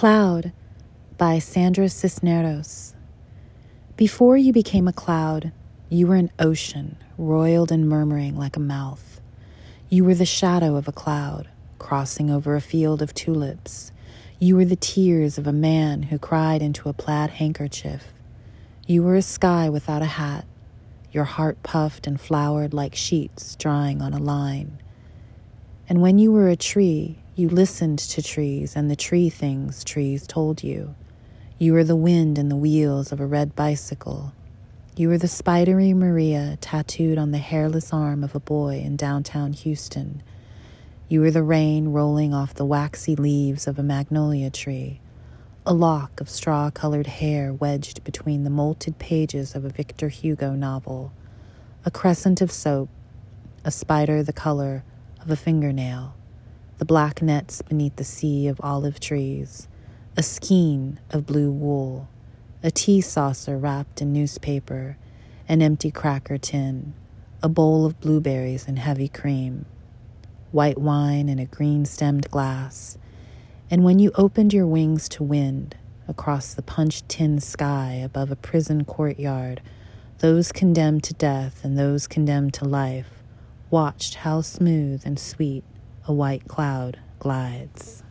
Cloud by Sandra Cisneros. Before you became a cloud, you were an ocean, roiled and murmuring like a mouth. You were the shadow of a cloud, crossing over a field of tulips. You were the tears of a man who cried into a plaid handkerchief. You were a sky without a hat, your heart puffed and flowered like sheets drying on a line. And when you were a tree, you listened to trees and the tree things trees told you. You were the wind in the wheels of a red bicycle. You were the spidery Maria tattooed on the hairless arm of a boy in downtown Houston. You were the rain rolling off the waxy leaves of a magnolia tree, a lock of straw colored hair wedged between the molted pages of a Victor Hugo novel, a crescent of soap, a spider the color of a fingernail, the black nets beneath the sea of olive trees, a skein of blue wool, a tea saucer wrapped in newspaper, an empty cracker tin, a bowl of blueberries and heavy cream, white wine in a green stemmed glass, and when you opened your wings to wind across the punched tin sky above a prison courtyard, those condemned to death and those condemned to life watched how smooth and sweet a white cloud glides.